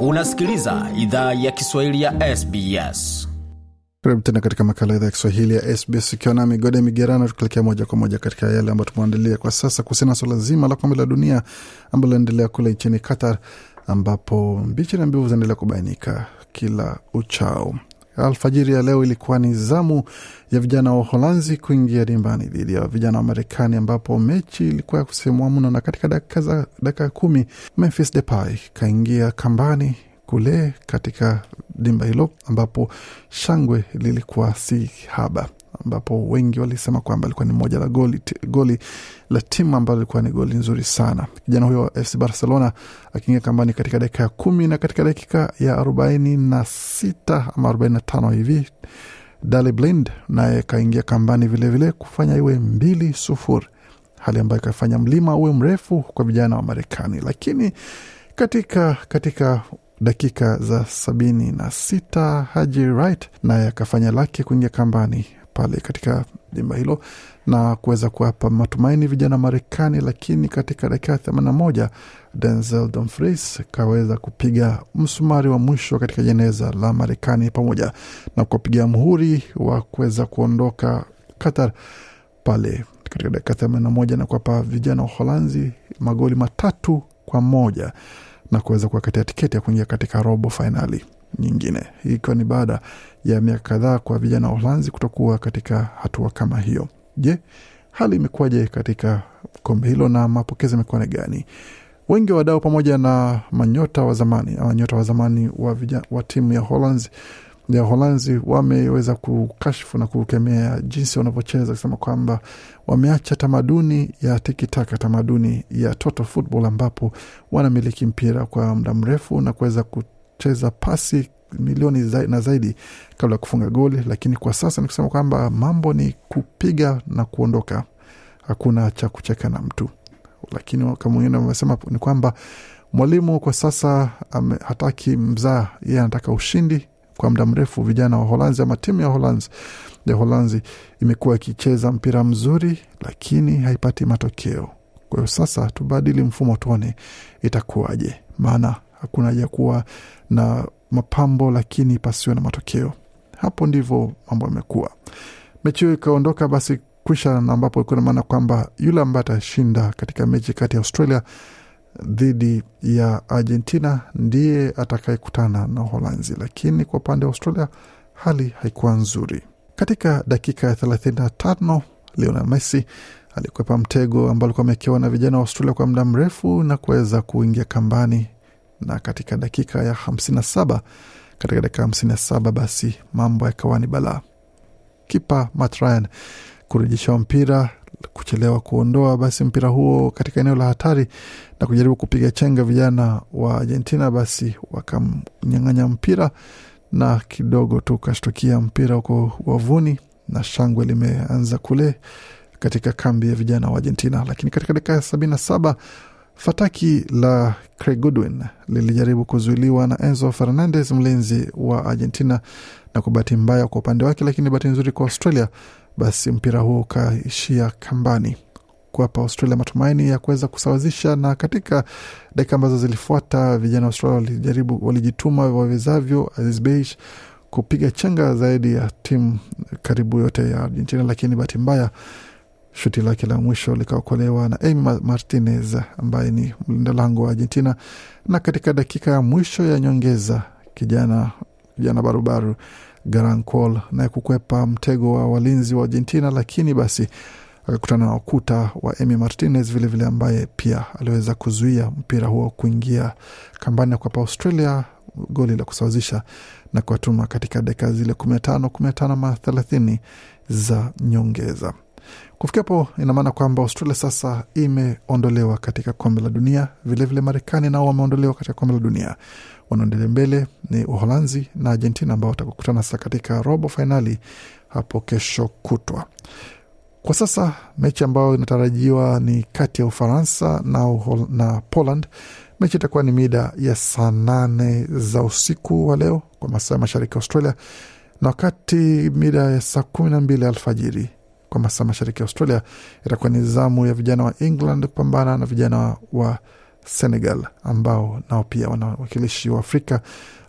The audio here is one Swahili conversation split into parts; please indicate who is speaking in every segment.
Speaker 1: Unasikiliza idhaa ya Kiswahili ya SBS.
Speaker 2: Karibu tena katika makala idhaa ya Kiswahili ya SBS ukiwa na migode migerano, tukielekea moja kwa moja katika yale ambayo tumeandalia kwa sasa kuhusiana na swala zima la kombe la dunia ambalo linaendelea kule nchini Qatar, ambapo mbichi na mbivu zinaendelea kubainika kila uchao. Alfajiri ya leo ilikuwa ni zamu ya vijana wa Uholanzi kuingia dimbani dhidi ya vijana wa Marekani, ambapo mechi ilikuwa ya kusisimua mno, na katika dakika za dakika kumi Memphis Depay kaingia kambani kule katika dimba hilo ambapo shangwe lilikuwa si haba, ambapo wengi walisema kwamba alikuwa ni moja la goli, goli la timu ambalo ilikuwa ni goli nzuri sana. Kijana huyo FC Barcelona akiingia kambani katika dakika ya kumi na katika dakika ya arobaini na sita ama arobaini na tano hivi Dali Blind naye kaingia kambani vilevile vile kufanya iwe mbili sufuri, hali ambayo ikafanya mlima uwe mrefu kwa vijana wa Marekani, lakini katika katika dakika za sabini na sita Haji Wright naye akafanya lake kuingia kambani pale katika dimba hilo na kuweza kuwapa matumaini vijana wa Marekani, lakini katika dakika themanini na moja Denzel Dumfries kaweza kupiga msumari wa mwisho katika jeneza la Marekani pamoja na kuwapiga mhuri wa kuweza kuondoka Qatar pale katika dakika themanini na moja na kuwapa vijana wa Uholanzi magoli matatu kwa moja na kuweza kuwakatia tiketi ya kuingia katika robo fainali nyingine, ikiwa ni baada ya miaka kadhaa kwa vijana wa Uholanzi kutokuwa katika hatua kama hiyo. Je, hali imekuwaje katika kombe hilo na mapokezi amekuwa ni gani? Wengi wa wadau pamoja na manyota wa zamani ama nyota wa zamani wa, vijana, wa timu ya Holanzi ya Holanzi wameweza kukashfu na kukemea jinsi wanavyocheza, kusema kwamba wameacha tamaduni ya tikitaka, tamaduni ya total football, ambapo wanamiliki mpira kwa muda mrefu na kuweza kucheza pasi milioni zaidi na zaidi kabla ya kufunga goli. Lakini kwa sasa ni kusema kwamba mambo ni kupiga na kuondoka, hakuna cha kucheka na mtu. Lakini kama wengine wamesema ni kwamba mwalimu kwa sasa ame, hataki mzaa, yeye anataka ushindi kwa muda mrefu vijana wa Holanzi ama timu ya Holanzi ya Holanzi imekuwa ikicheza mpira mzuri, lakini haipati matokeo. Kwa hiyo sasa tubadili mfumo, tuone itakuwaje, maana hakuna haja kuwa na mapambo lakini pasiwe na matokeo. Hapo ndivyo mambo yamekuwa. Mechi hiyo ikaondoka basi kwisha, na ambapo ilikuwa na maana kwamba yule ambaye atashinda katika mechi kati ya Australia dhidi ya Argentina ndiye atakayekutana na Uholanzi, lakini kwa upande wa Australia hali haikuwa nzuri. Katika dakika ya thelathini na tano Lionel Messi alikwepa mtego ambao alikuwa amewekewa na vijana wa Australia kwa muda mrefu na kuweza kuingia kambani, na katika dakika ya hamsini na saba katika dakika hamsini na saba basi mambo yakawa ni balaa. Kipa Matt Ryan mpira kuchelewa kuondoa basi mpira huo katika eneo la hatari na kujaribu kupiga chenga vijana wa Argentina, basi wakamnyang'anya mpira na kidogo tu kashtukia mpira huko wavuni, na shangwe limeanza kule katika kambi ya vijana wa Argentina. Lakini katika dakika ya sabini na saba fataki la Craig Goodwin lilijaribu kuzuiliwa na Enzo Fernandez, mlinzi wa Argentina, na kwa bahati mbaya kwa upande wake, lakini bahati nzuri kwa Australia basi mpira huo ukaishia kambani kuwapa Australia matumaini ya kuweza kusawazisha. Na katika dakika ambazo zilifuata, vijana wa Australia walijaribu, walijituma wawezavyo, kupiga chenga zaidi ya timu karibu yote ya Argentina, lakini bahati mbaya shuti lake la mwisho likaokolewa na Emi Martinez ambaye ni mlinda lango wa Argentina, na katika dakika ya mwisho ya nyongeza kijana kijana barubaru Garancol naye kukwepa mtego wa walinzi wa Argentina, lakini basi akakutana na ukuta wa Emi Martinez vilevile vile ambaye pia aliweza kuzuia mpira huo kuingia kambani na kuwapa Australia goli la kusawazisha na kuwatuma katika dakika zile kumi na tano kumi na tano ama thelathini za nyongeza. Kufikia hapo ina maana kwamba Australia sasa imeondolewa katika kombe la dunia. Vilevile Marekani nao wameondolewa katika kombe la dunia. Wanaendelea mbele ni Uholanzi na Argentina ambao watakutana sasa katika robo fainali hapo kesho kutwa. Kwa sasa mechi ambayo inatarajiwa ni kati ya Ufaransa na, na Poland. Mechi itakuwa ni mida ya saa nane za usiku wa leo kwa masaa ya mashariki Australia, na wakati mida ya saa kumi na mbili alfajiri kwa masaa mashariki ya Australia itakuwa ni zamu ya vijana wa England kupambana na vijana wa Senegal ambao nao pia wana wakilishi wa Afrika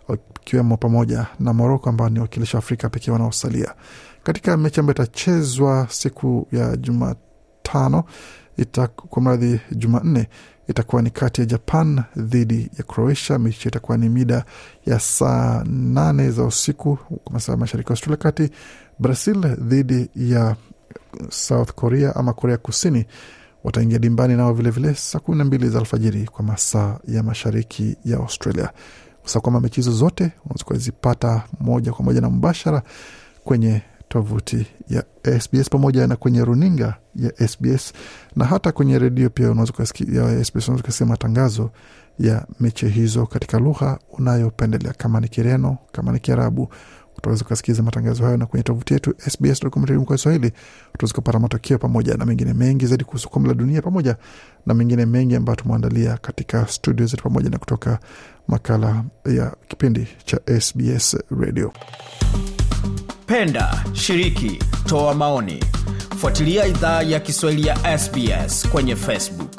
Speaker 2: wakiwemo pamoja na Moroko ambao ni wakilishi wa Afrika pekee wanaosalia katika mechi ambayo itachezwa siku ya Jumatano kwa mradhi Jumanne itakuwa ni kati ya Japan dhidi ya Croatia. Mechi itakuwa ni mida ya saa nane za usiku kwa masaa mashariki Australia kati. Brazil dhidi ya South Korea ama Korea Kusini wataingia dimbani nao vilevile saa kumi na mbili za alfajiri kwa masaa ya mashariki ya Australia. Sasa kwamba mechi hizo zote unaweza kuzipata moja kwa moja na mbashara kwenye tovuti ya SBS pamoja na kwenye runinga ya SBS na hata kwenye redio pia unaweza kusikia matangazo ya mechi hizo katika lugha unayopendelea, kama ni Kireno, kama ni Kiarabu utaweza ukasikiza matangazo hayo, na kwenye tovuti yetu sbs.com.au kwa Kiswahili utaweza kupata matokeo pamoja na mengine mengi zaidi kuhusu kombe la dunia pamoja na mengine mengi ambayo tumeandalia katika studio zetu pamoja na kutoka makala ya kipindi cha SBS Radio.
Speaker 1: Penda, shiriki, toa maoni, fuatilia idhaa ya Kiswahili ya SBS kwenye Facebook.